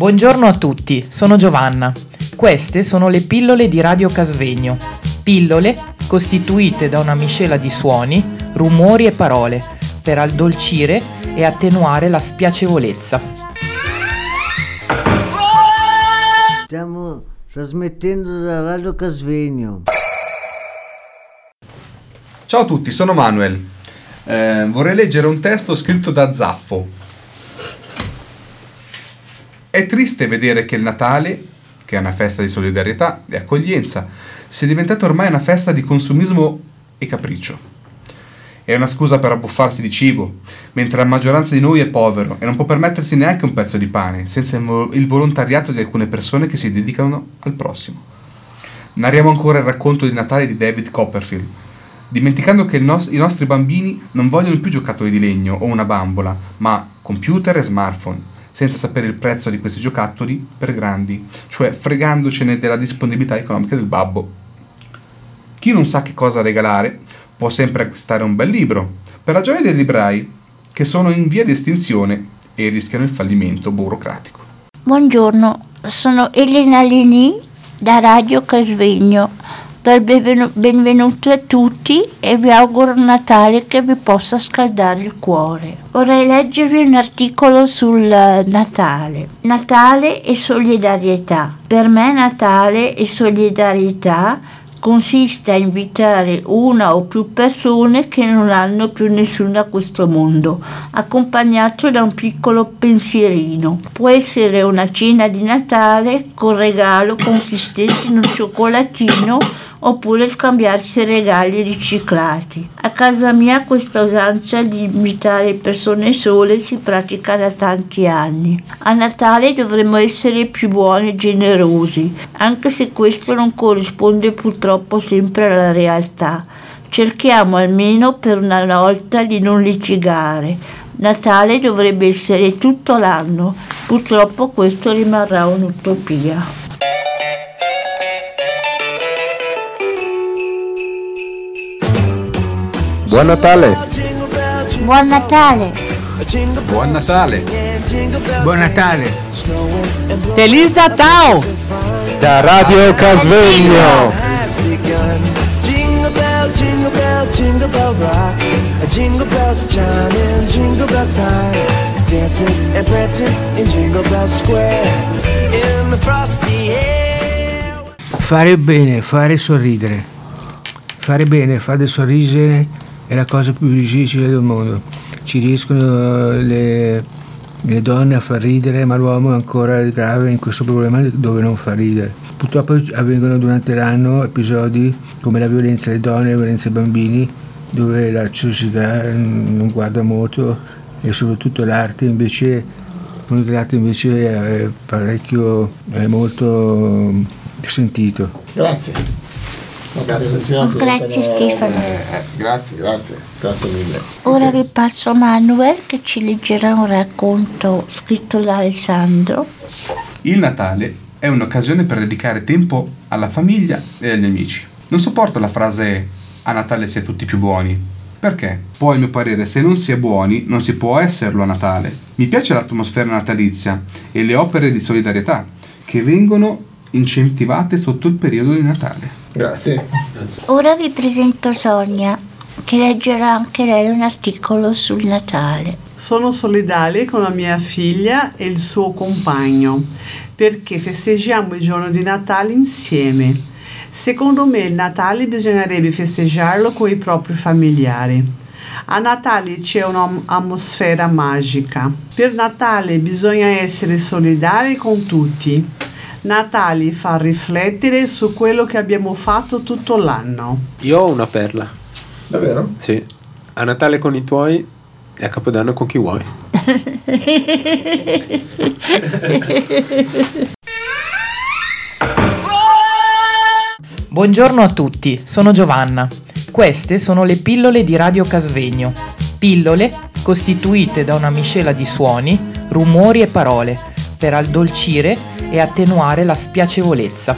Buongiorno a tutti, sono Giovanna. Queste sono le pillole di Radio Casvegno. Pillole costituite da una miscela di suoni, rumori e parole per addolcire e attenuare la spiacevolezza. Stiamo trasmettendo da Radio Casvegno. Ciao a tutti, sono Manuel. Eh, vorrei leggere un testo scritto da Zaffo. È triste vedere che il Natale, che è una festa di solidarietà e accoglienza, sia diventato ormai una festa di consumismo e capriccio. È una scusa per abbuffarsi di cibo, mentre la maggioranza di noi è povero e non può permettersi neanche un pezzo di pane, senza il vo- il volontariato di alcune persone che si dedicano al prossimo. Narriamo ancora il racconto di Natale di David Copperfield, dimenticando che nos- i nostri bambini non vogliono più giocattoli di legno o una bambola, ma computer e smartphone, senza sapere il prezzo di questi giocattoli per grandi, cioè fregandocene della disponibilità economica del babbo. Chi non sa che cosa regalare può sempre acquistare un bel libro, per la gioia dei librai, che sono in via di estinzione e rischiano il fallimento burocratico. Buongiorno, sono Elena Lini da Radio Casvegno. Benvenu- benvenuto a tutti e vi auguro un Natale che vi possa scaldare il cuore. Vorrei leggervi un articolo sul Natale. Natale e solidarietà. Per me Natale e solidarietà consiste a invitare una o più persone che non hanno più nessuno a questo mondo, accompagnato da un piccolo pensierino. Può essere una cena di Natale con regalo consistente in un cioccolatino oppure scambiarsi regali riciclati. A casa mia questa usanza di invitare persone sole si pratica da tanti anni. A Natale dovremmo essere più buoni e generosi, anche se questo non corrisponde purtroppo sempre alla realtà. Cerchiamo almeno per una volta di non litigare. Natale dovrebbe essere tutto l'anno, purtroppo questo rimarrà un'utopia. Buon Natale! Buon Natale! Buon Natale! Buon Natale! Feliz Natal! Da Radio Casvegno! Jingle bell, jingle bell, jingle bell rock. Jingle bells chiming, jingle bell time. Dancing and prancing in Jingle Bell Square. In the frosty air. Fare bene, fare sorridere. Fare bene, fare sorridere è la cosa più difficile del mondo. Ci riescono le, le donne a far ridere, ma l'uomo è ancora grave in questo problema dove non fa ridere. Purtroppo avvengono durante l'anno episodi come la violenza alle donne, la violenza ai bambini, dove la società non guarda molto e soprattutto l'arte invece, dell'arte invece è parecchio, è molto sentito. Grazie. Grazie, grazie, Stefano. grazie, grazie, grazie mille. Ora vi passo Manuel che ci leggerà un racconto scritto da Alessandro. Il Natale è un'occasione per dedicare tempo alla famiglia e agli amici. Non sopporto la frase a Natale si è tutti più buoni. Perché? Poi, a mio parere, se non si è buoni, non si può esserlo a Natale. Mi piace l'atmosfera natalizia e le opere di solidarietà che vengono incentivate sotto il periodo di Natale. Grazie. Ora vi presento Sonia che leggerà anche lei un articolo sul Natale. Sono solidale con la mia figlia e il suo compagno perché festeggiamo il giorno di Natale insieme. Secondo me il Natale bisognerebbe festeggiarlo con i propri familiari. A Natale c'è un'atmosfera magica. Per Natale bisogna essere solidari con tutti. Natale fa riflettere su quello che abbiamo fatto tutto l'anno. Io ho una perla. Davvero? Sì. A Natale con i tuoi e a Capodanno con chi vuoi. Buongiorno a tutti, sono Giovanna. Queste sono le pillole di Radio Casvegno. Pillole costituite da una miscela di suoni, rumori e parole per addolcire e attenuare la spiacevolezza.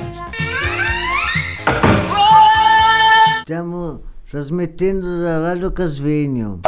Stiamo trasmettendo da Radio Casvegno.